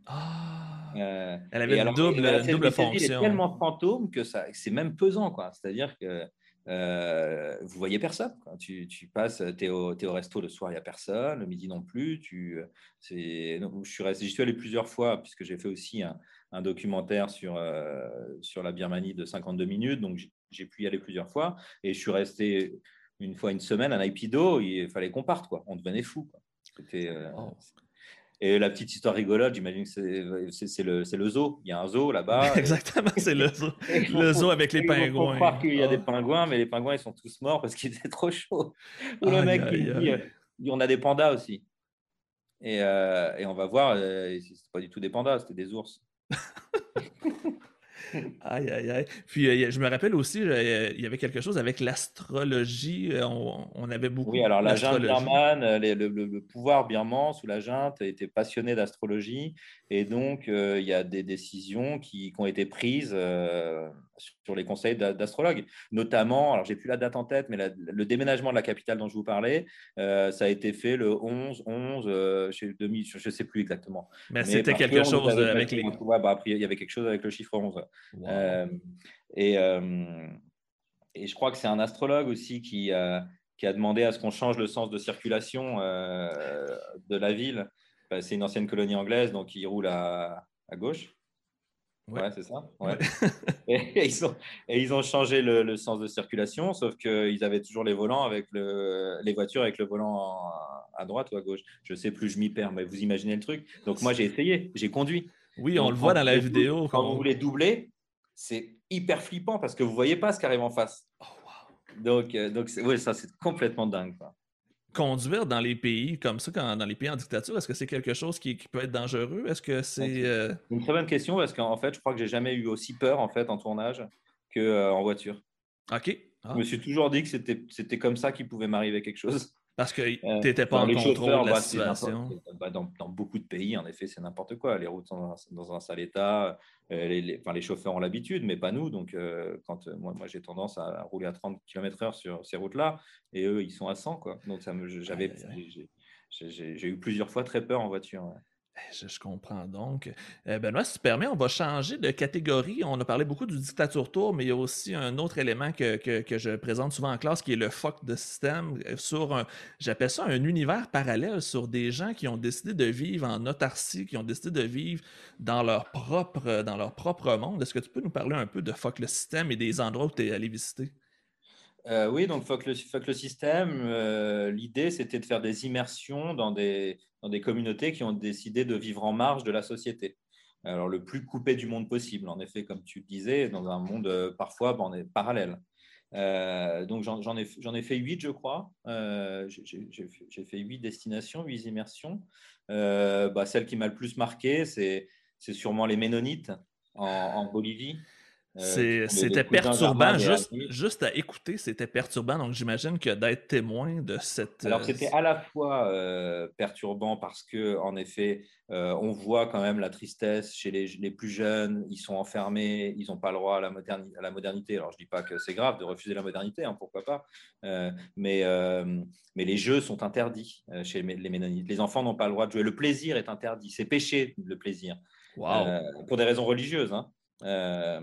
Ah. Euh, Elle avait une double, double fonction. C'est tellement fantôme que c'est même pesant, quoi. C'est-à-dire que euh, vous voyez personne. Tu, tu, passes, tu es, au resto le soir, il n'y a personne, le midi non plus. Tu, je suis resté, j'y suis allé plusieurs fois puisque j'ai fait aussi un, documentaire sur, euh, sur la Birmanie de 52 minutes. Donc j'ai pu y aller plusieurs fois. Et je suis resté une fois une semaine à Naipido. Il fallait qu'on parte. Quoi. On devenait fou. C'était. Oh. Et la petite histoire rigolote, j'imagine que c'est le, le, zoo. Il y a un zoo là-bas. *laughs* Exactement, c'est le zoo. le *laughs* zoo avec les pingouins. On croire qu'il y a des oh. pingouins, mais les pingouins, ils sont tous morts parce qu'il était trop chaud. Ou le mec qui dit, on a des pandas aussi. Et, euh, et on va voir, euh, c'est pas du tout des pandas, c'était des ours. *laughs* aïe, aïe, aïe. Puis euh, je me rappelle aussi, euh, il y avait quelque chose avec l'astrologie. Euh, on, avait beaucoup. Oui, alors la junte birmane, le, pouvoir birman sous la junte était passionné d'astrologie. Et donc, il y a des décisions qui, ont été prises sur les conseils d'astrologues. Notamment, alors j'ai plus la date en tête, mais le déménagement de la capitale dont je vous parlais, ça a été fait le 11, 11, je ne sais plus exactement. Mais, c'était quelque chose avec les. Bah, il y avait quelque chose avec le chiffre 11. Euh, et, euh, et je crois que c'est un astrologue aussi qui, qui a demandé à ce qu'on change le sens de circulation euh, de la ville. Bah, c'est une ancienne colonie anglaise, donc il roule à, à gauche. Ouais, c'est ça. Ouais. *laughs* et, ils ont, et, ils ont, changé le, sens de circulation, sauf qu'ils avaient toujours les volants avec le, les voitures avec le volant à droite ou à gauche. Je sais plus, je m'y perds, mais vous imaginez le truc. Donc moi j'ai essayé, j'ai conduit. Oui, on le voit dans la vidéo. Quand, vous voulez doubler, c'est hyper flippant parce que vous voyez pas ce qui arrive en face. Oh, donc, euh, donc oui, ça c'est complètement dingue. Conduire dans les pays comme ça, dans les pays en dictature, est-ce que c'est quelque chose qui, peut être dangereux? Est-ce que c'est euh, une très bonne question parce qu'en fait, je crois que j'ai jamais eu aussi peur en fait en tournage que euh, en voiture. Ok. Je me suis toujours dit que c'était c'était comme ça qu'il pouvait m'arriver quelque chose. Parce que euh, tu n'étais pas en contrôle de la situation. Bah, dans, beaucoup de pays, en effet, c'est n'importe quoi. Les routes sont dans un, sale état. Euh, les, enfin, les, chauffeurs ont l'habitude, mais pas nous. Donc, euh, quand moi, moi j'ai tendance à rouler à 30 km/h sur ces routes-là, et eux, ils sont à 100. Quoi. Donc, ça me, j'avais, j'ai, eu plusieurs fois très peur en voiture. Je, comprends donc. Euh, Benoît, si tu permets, on va changer de catégorie. On a parlé beaucoup du dictature tour, mais il y a aussi un autre élément que, que, je présente souvent en classe qui est le fuck de système euh, sur un, j'appelle ça un univers parallèle sur des gens qui ont décidé de vivre en autarcie, qui ont décidé de vivre dans leur propre, dans leur propre monde. Est-ce que tu peux nous parler un peu de fuck le système et des endroits où tu es allé visiter? Euh, oui, donc fuck le, fuck le système, l'idée c'était de faire des immersions dans des, dans des communautés qui ont décidé de vivre en marge de la société. Alors, le plus coupé du monde possible, en effet, comme tu le disais, dans un monde euh, parfois parallèle. Euh, donc, j'en ai, ai, fait huit, je crois. Euh, J'ai fait huit destinations, huit immersions. Bah, celle qui m'a le plus marqué, c'est sûrement les Ménonites en, en Bolivie. Euh, c'était perturbant, juste, juste, à écouter, c'était perturbant. Donc j'imagine que d'être témoin de cette. Alors euh, c'était à la fois euh, perturbant parce que, en effet, on voit quand même la tristesse chez les, les plus jeunes. Ils sont enfermés, ils n'ont pas le droit à la, modernité, à la modernité. Alors je dis pas que c'est grave de refuser la modernité, hein, pourquoi pas. mais, mais les jeux sont interdits chez les Ménonites. Les enfants n'ont pas le droit de jouer. Le plaisir est interdit. C'est péché le plaisir. pour des raisons religieuses. Hein. Euh,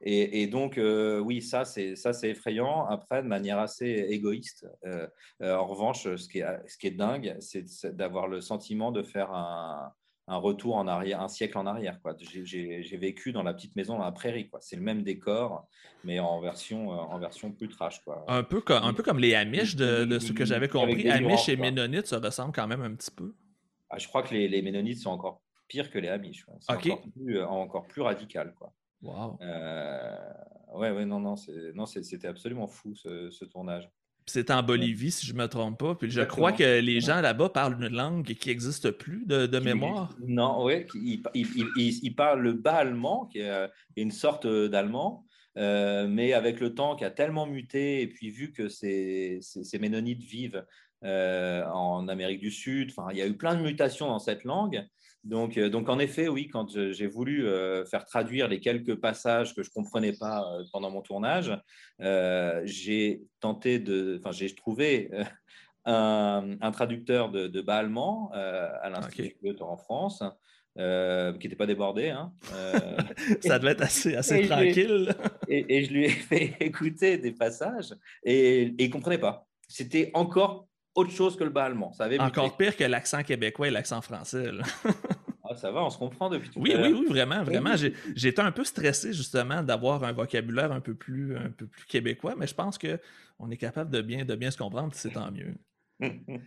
et, donc, euh, oui, ça c'est, ça, c'est effrayant. Après, de manière assez égoïste. Euh, en revanche, ce qui est, ce qui est dingue, c'est d'avoir le sentiment de faire un, un, retour en arrière, un siècle en arrière. Quoi. J'ai, vécu dans la petite maison dans la prairie. Quoi. C'est le même décor, mais en version, en version plus trash. Quoi. Un, peu comme, un peu comme les Amish, de, ce que j'avais compris. Amish et Ménonites, ça ressemble quand même un petit peu. Ah, je crois que les, les Ménonites sont encore pire que les Amish. C'est encore, plus, euh, encore plus radical. Quoi. Wow. Euh, ouais, ouais, non, non, non c'était absolument fou ce, tournage. C'est en Bolivie, si je ne me trompe pas. Puis je crois que les gens là-bas parlent une langue qui n'existe plus de, mémoire. Non, oui, ils, parlent le bas allemand, qui est une sorte d'allemand. Euh, mais avec le temps qui a tellement muté, et puis vu que ces, ces, Ménonites vivent euh, en Amérique du Sud, il y a eu plein de mutations dans cette langue. Donc, euh, donc, en effet, oui, quand j'ai voulu euh, faire traduire les quelques passages que je ne comprenais pas euh, pendant mon tournage, j'ai tenté de. Enfin, j'ai trouvé un, traducteur de, de bas allemand à l'Institut okay. en France. qui n'était pas débordé. Hein, *laughs* Ça devait être assez, assez tranquille. et, et, je lui ai *laughs* fait écouter des passages et, et il ne comprenait pas. C'était encore autre chose que le bas allemand. Ça Encore pire que l'accent québécois et l'accent français. *laughs* Ah, ça va, on se comprend depuis tout oui, à l'heure. Oui, oui, vraiment, vraiment. Été un peu stressé justement d'avoir un vocabulaire un peu plus, un peu plus québécois, mais je pense qu'on est capable de bien, de bien se comprendre, c'est tant mieux. *laughs*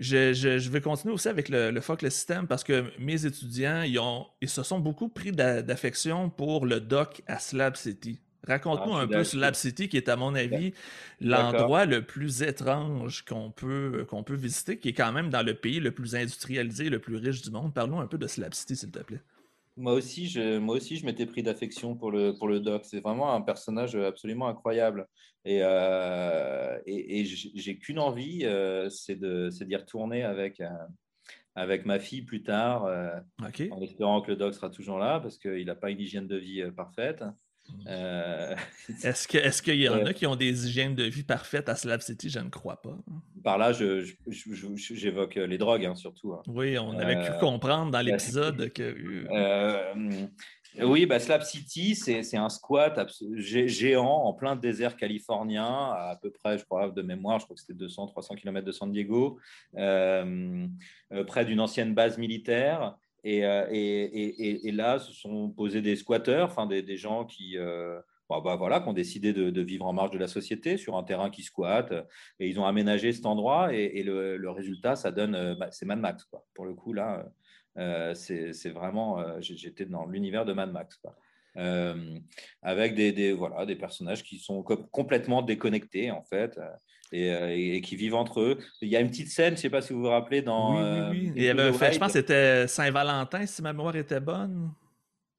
je, vais continuer aussi avec le, le le système parce que mes étudiants, ils, ont, ils se sont beaucoup pris d'affection pour le doc à Slab City. Raconte-nous un peu Slab City, qui est, à mon avis, l'endroit le plus étrange qu'on peut, qu'on peut visiter, qui est quand même dans le pays le plus industrialisé, le plus riche du monde. Parlons un peu de Slab City, s'il te plaît. Moi aussi, je, moi aussi, je m'étais pris d'affection pour le, pour le doc. C'est vraiment un personnage absolument incroyable. Et, euh, et, j'ai qu'une envie, euh, c'est d'y retourner avec, euh, avec ma fille plus tard, en espérant que le doc sera toujours là, parce qu'il n'a pas une hygiène de vie parfaite. Euh, *laughs* est-ce qu'il est y en a qui ont des hygiènes de vie parfaites à Slab City? Je ne crois pas. Par là, j'évoque je, les drogues, hein, surtout. Hein. Oui, on avait pu euh, comprendre dans l'épisode que... Euh, oui, bah, Slab City, c'est un squat géant en plein désert californien, à, peu près, je crois, de mémoire, je crois que c'était 200-300 km de San Diego, près d'une ancienne base militaire. Euh, et, là, se sont posés des squatteurs, enfin des, gens qui, euh, bah, bah, voilà, qui ont décidé de, vivre en marge de la société sur un terrain qui squatte. Et ils ont aménagé cet endroit. Et, le, résultat, ça donne, euh, bah, c'est Mad Max. Quoi. Pour le coup, là, c'est vraiment, j'étais dans l'univers de Mad Max. Avec des, des, voilà, des personnages qui sont complètement déconnectés, en fait. Euh, et, qui vivent entre eux. Il y a une petite scène, je ne sais pas si vous vous rappelez, dans. Oui, oui, oui. Euh, fait, je pense que c'était Saint-Valentin, si ma mémoire était bonne.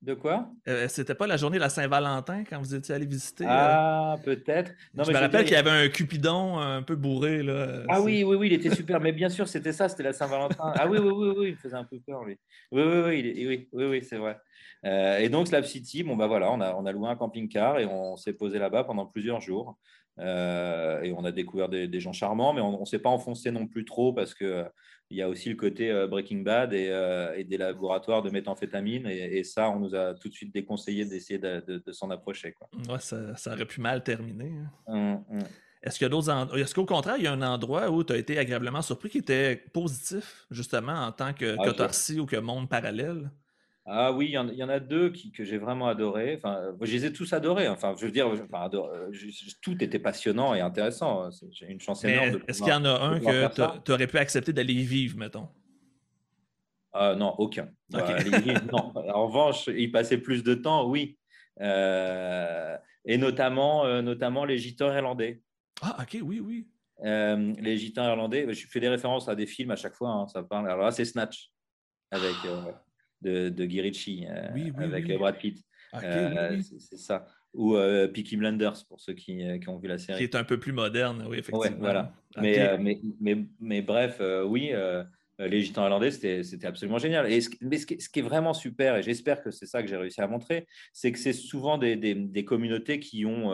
De quoi? Euh, C'était pas la journée de la Saint-Valentin quand vous étiez allé visiter Ah, peut-être. Je me rappelle qu'il y avait un Cupidon un peu bourré. Là, ah oui, oui, oui, il était super. mais bien sûr, c'était ça, c'était la Saint-Valentin. Ah oui, oui, oui, oui, il faisait un peu peur, lui. Oui, oui, oui, oui, oui, oui, c'est vrai. Et donc, Slab City, bon, bah voilà, on a, on a loué un camping-car et on s'est posé là-bas pendant plusieurs jours. Euh, et on a découvert des, gens charmants, mais on ne s'est pas enfoncé non plus trop parce qu'il euh, y a aussi le côté euh, Breaking Bad et, des laboratoires de méthamphétamine. Et, ça, on nous a tout de suite déconseillé d'essayer de, s'en approcher. Quoi. Ouais, ça, ça, aurait pu mal terminer. Hein. Hum, hum. Est-ce qu'il y a d'autres Est-ce qu'au contraire, il y a un endroit où tu as été agréablement surpris qui était positif, justement, en tant que ah, ou que monde parallèle? Ah oui, il y, en, a deux qui, que j'ai vraiment adoré. Enfin, je les ai tous adorés. Enfin, je veux dire, tout était passionnant et intéressant. J'ai une chance énorme. Est-ce qu'il y en a un que tu aurais pu accepter d'aller y vivre, mettons? Ah, Non, aucun. Bah, non. *laughs* En revanche, y passer plus de temps, oui. Euh, et notamment, euh, notamment les gitans irlandais. Ah, ok, oui, oui. Euh, les gitans irlandais, je fais des références à des films à chaque fois. Hein, ça parle. Alors là, c'est Snatch avec de, de Guy Ritchie euh, avec Brad Pitt. Euh, c'est ça. Ou euh, Peaky Blinders pour ceux qui, qui, ont vu la série. Qui est un peu plus moderne, oui, effectivement. voilà. Mais, mais, mais, mais, bref, oui, les Gitans irlandais, c'était absolument génial. Et ce, mais ce, qui est vraiment super, et j'espère que c'est ça que j'ai réussi à montrer, c'est que c'est souvent des, des, des, communautés qui ont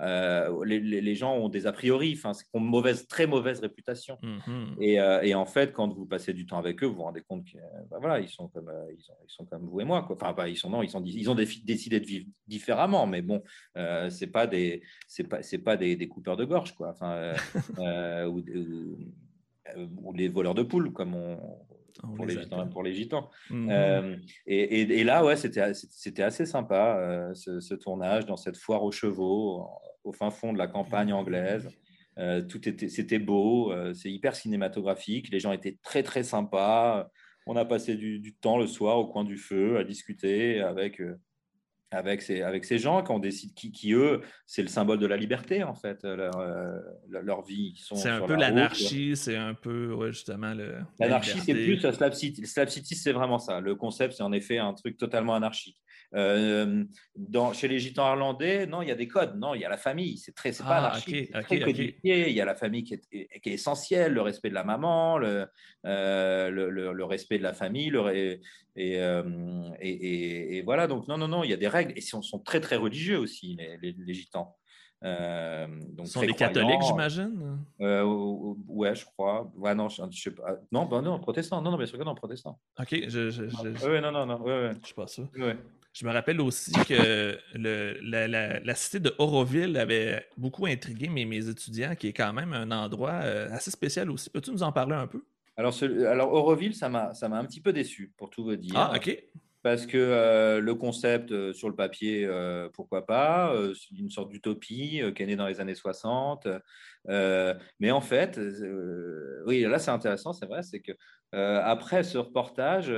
euh, les, gens ont des a priori, enfin, ont une mauvaise, très mauvaise réputation. Mhm. Euh, et, en fait, quand vous passez du temps avec eux, vous vous rendez compte qu'ils bah, voilà, ils sont comme euh, ils, sont comme vous et moi. Quoi. Enfin, bah, ils sont non, ils sont ils ont décidé de vivre différemment, mais bon, c'est pas des c'est pas c'est pas des, des, coupeurs de gorge, quoi. Enfin, *laughs* ou, ou, les voleurs de poules, comme on, pour, les gitans, pour, les gitans, mhm. et, et, là, ouais, c'était assez sympa, ce, tournage dans cette foire aux chevaux, au fin fond de la campagne anglaise. Euh, tout était, c'était beau, euh, c'est hyper cinématographique. Les gens étaient très très sympas. On a passé du, temps le soir au coin du feu à discuter avec euh, avec ces, avec ces gens qui, ont décidé, qui, qui eux, c'est le symbole de la liberté, en fait, leur, leur vie. C'est un peu l'anarchie, c'est un peu, justement, le. L'anarchie, c'est plus Slab City. Slab City, c'est vraiment ça. Le concept, c'est en effet un truc totalement anarchique. Euh, dans, chez les gitans irlandais, non, il y a des codes. Non, il y a la famille. C'est très, c'est pas ah, anarchique. très Il y a la famille qui est, qui est, essentielle, le respect de la maman, le, euh, le, le, respect de la famille, le, et, euh, et, et, voilà. Donc non, non, non, il y a des règles et sont, sont très, très religieux aussi les, les, gitans. Euh, donc sont des catholiques, j'imagine? Ouais, je crois. Ouais, non, je, sais pas. Non, bah, non, protestant. Non, non, bien sûr que non, protestant. Ok, je. je, je... Ouais, non, non, non. Ouais, ouais. Je sais pas. Ouais. Je me rappelle aussi que le, la, la, cité de Auroville avait beaucoup intrigué mes, mes étudiants, qui est quand même un endroit euh, assez spécial aussi. Peux-tu nous en parler un peu? Alors, alors Auroville, ça m'a un petit peu déçu, pour tout vous dire. Ah, ok parce que euh, le concept euh, sur le papier, euh, pourquoi pas, c'est une sorte d'utopie qui est née dans les années 60. mais en fait, oui, là c'est intéressant, c'est vrai, c'est que après ce reportage,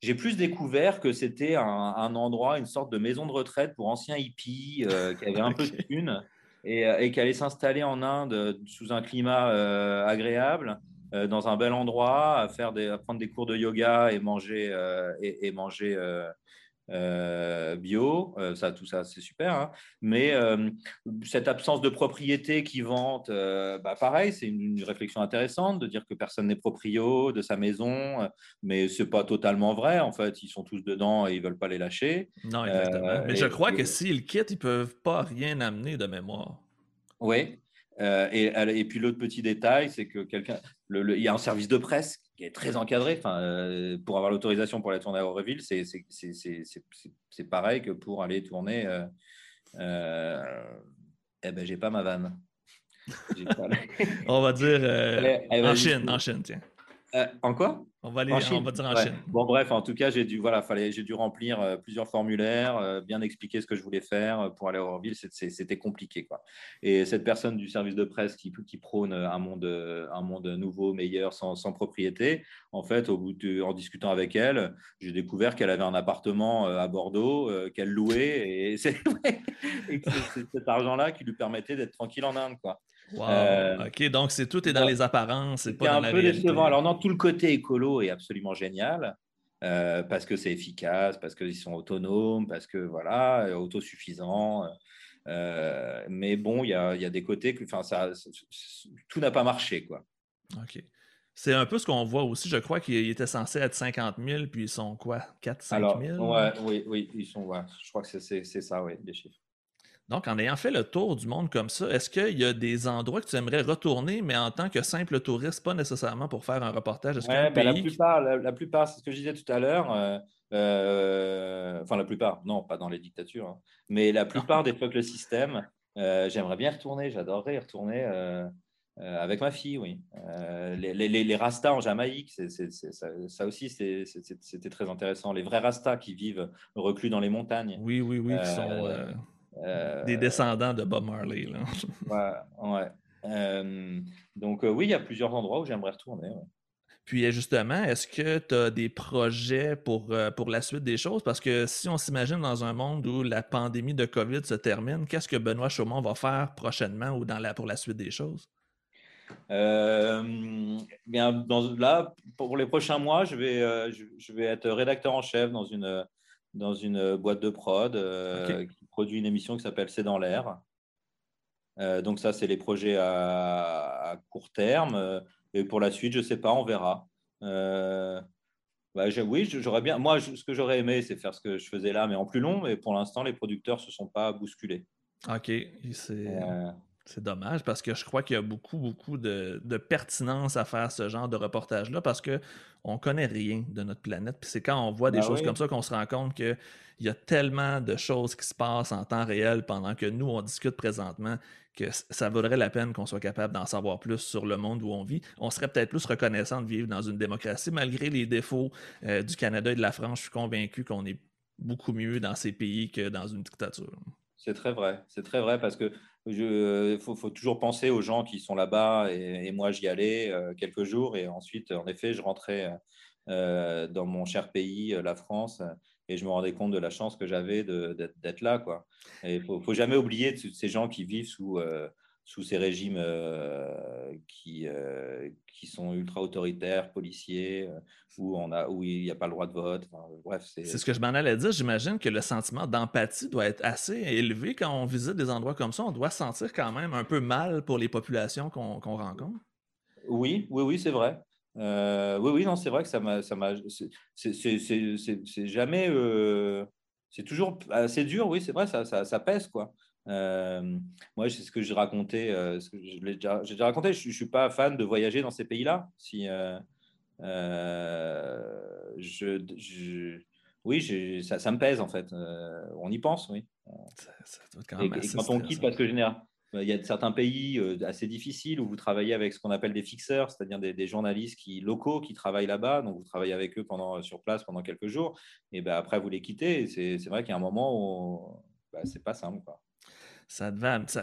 j'ai plus découvert que c'était un, endroit, une sorte de maison de retraite pour anciens hippies qui avaient un *laughs* peu de thunes et, et qui allaient s'installer en Inde sous un climat agréable. Euh, dans un bel endroit, à, faire des, prendre des cours de yoga et manger, euh, et, manger euh, bio. ça, tout ça, c'est super. Hein. Mais cette absence de propriété qui vante, bah, pareil, c'est une, réflexion intéressante de dire que personne n'est proprio de sa maison, mais c'est pas totalement vrai. En fait, ils sont tous dedans et ils veulent pas les lâcher. Non, exactement. mais je crois que s'ils quittent, ils peuvent pas rien amener de mémoire. Oui, euh, et, puis l'autre petit détail, c'est que quelqu'un, il y a un service de presse qui est très encadré. Enfin, euh, pour avoir l'autorisation pour aller tourner à Auréville, c'est pareil que pour aller tourner. Euh, euh eh ben, j'ai pas ma vanne. *laughs* On va dire en Chine, en Chine, tiens. en quoi? On va, aller, on va dire en Chine. Bon, bref, en tout cas, j'ai dû, voilà, fallait, j'ai dû remplir euh, plusieurs formulaires, euh, bien expliquer ce que je voulais faire euh, pour aller à Orville. C'était compliqué. Quoi. Et cette personne du service de presse qui, qui prône un monde, un monde nouveau, meilleur, sans, sans propriété, en fait, au bout de, en discutant avec elle, j'ai découvert qu'elle avait un appartement à Bordeaux qu'elle louait. Et *laughs* c'est cet argent-là qui lui permettait d'être tranquille en Inde. Quoi. Wow. ok, donc c'est tout est dans les apparences, c'est pas dans un peu décevant. Alors non, tout le côté écolo est absolument génial euh, parce que c'est efficace, parce qu'ils sont autonomes, parce que voilà, autosuffisants. Euh, mais bon, il y a, y a, des côtés que, enfin, ça, tout n'a pas marché, quoi. Ok. C'est un peu ce qu'on voit aussi. Je crois qu'ils étaient censés être 50 000, puis ils sont quoi 4 5 000 ouais, Oui, oui, ils sont. Ouais, je crois que c'est ça, oui, les chiffres. Donc, en ayant fait le tour du monde comme ça, est-ce qu'il y a des endroits que tu aimerais retourner, mais en tant que simple touriste, pas nécessairement pour faire un reportage? Ben, la, plupart, la, plupart, c'est ce que je disais tout à l'heure. Euh, euh, enfin, la plupart, non, pas dans les dictatures, hein, mais la plupart des peuples système, euh, j'aimerais bien retourner, j'adorerais y retourner. avec ma fille, oui. les, les, les, Rastas en Jamaïque, ça, aussi, c'était très intéressant. Les vrais Rastas qui vivent reclus dans les montagnes. Oui, oui, oui, qui sont euh, Des descendants de Bob Marley. Là. *laughs* ouais, ouais. Euh, donc, euh, oui, il y a plusieurs endroits où j'aimerais retourner. Puis justement, est-ce que tu as des projets pour, pour la suite des choses? Parce que si on s'imagine dans un monde où la pandémie de COVID se termine, qu'est-ce que Benoît Chaumont va faire prochainement ou dans la, pour la suite des choses? bien, dans, là, pour les prochains mois, je vais, je, vais être rédacteur en chef dans une, dans une boîte de prod produit une émission qui s'appelle C'est dans l'air. Euh, donc ça, c'est les projets à, court terme. Euh, et pour la suite, je ne sais pas, on verra. Euh, bah, oui, j'aurais bien. Moi, ce que j'aurais aimé, c'est faire ce que je faisais là, mais en plus long. Mais pour l'instant, les producteurs ne se sont pas bousculés. OK. C'est dommage parce que je crois qu'il y a beaucoup, beaucoup de, pertinence à faire ce genre de reportage-là parce qu'on ne connaît rien de notre planète. Puis c'est quand on voit des ben choses comme ça qu'on se rend compte qu'il y a tellement de choses qui se passent en temps réel pendant que nous, on discute présentement que ça vaudrait la peine qu'on soit capable d'en savoir plus sur le monde où on vit. On serait peut-être plus reconnaissant de vivre dans une démocratie malgré les défauts euh, du Canada et de la France. Je suis convaincu qu'on est beaucoup mieux dans ces pays que dans une dictature. C'est très vrai. C'est très vrai parce que il faut, toujours penser aux gens qui sont là-bas et, moi j'y allais euh, quelques jours et ensuite en effet je rentrais euh, dans mon cher pays, euh, la France, et je me rendais compte de la chance que j'avais d'être là. Quoi. Et faut, jamais oublier ces gens qui vivent sous, sous ces régimes euh, qui, euh, qui sont ultra autoritaires, policiers, euh, où, on a, où il n'y a pas le droit de vote. bref, c'est ce que je m'en allais dire. J'imagine que le sentiment d'empathie doit être assez élevé quand on visite des endroits comme ça. On doit sentir quand même un peu mal pour les populations qu'on rencontre. Oui, oui, oui, c'est vrai. oui, oui, non, c'est vrai que ça m'a. C'est jamais. c'est toujours assez dur, oui, c'est vrai, ça, ça, ça, pèse, quoi. Euh, moi, c'est ce que j'ai raconté. Euh, j'ai déjà, déjà, raconté. Je ne suis pas fan de voyager dans ces pays-là. Si, euh, je, oui, ça, ça, me pèse en fait. on y pense, oui. Ça, quand, et, quand on quitte, parce que général, il y a certains pays assez difficiles où vous travaillez avec ce qu'on appelle des fixeurs, c'est-à-dire des, journalistes qui, locaux qui travaillent là-bas. Donc, vous travaillez avec eux pendant, sur place pendant quelques jours. Et ben, après, vous les quittez. C'est vrai qu'il y a un moment où ben, c'est pas simple. Quoi ça,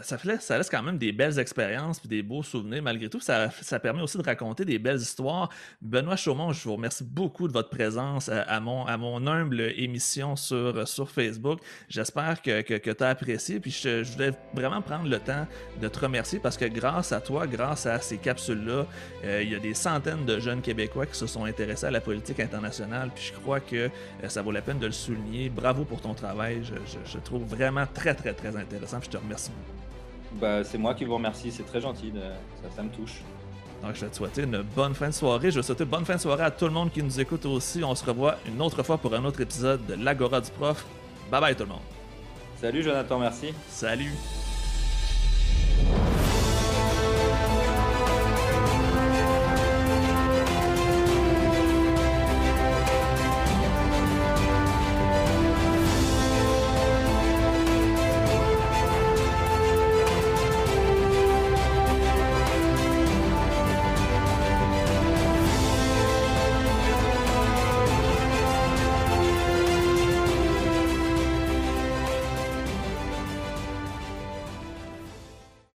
ça, laisse quand même des belles expériences et des beaux souvenirs malgré tout. Ça, permet aussi de raconter des belles histoires. Benoît Chaumont, je vous remercie beaucoup de votre présence à, mon, à mon humble émission sur, sur Facebook. J'espère que, tu as apprécié. Puis je, voulais vraiment prendre le temps de te remercier parce que grâce à toi, grâce à ces capsules-là, euh, il y a des centaines de jeunes Québécois qui se sont intéressés à la politique internationale. Puis je crois que euh, ça vaut la peine de le souligner. Bravo pour ton travail. Je, je, trouve vraiment très, très, très intéressant. je te Merci Bah, c'est moi qui vous remercie, c'est très gentil, ça, me touche. Donc, je vais te souhaiter une bonne fin de soirée. Je vais souhaiter une bonne fin de soirée à tout le monde qui nous écoute aussi. On se revoit une autre fois pour un autre épisode de l'Agora du Prof. Bye bye tout le monde. Salut Jonathan, merci. Salut.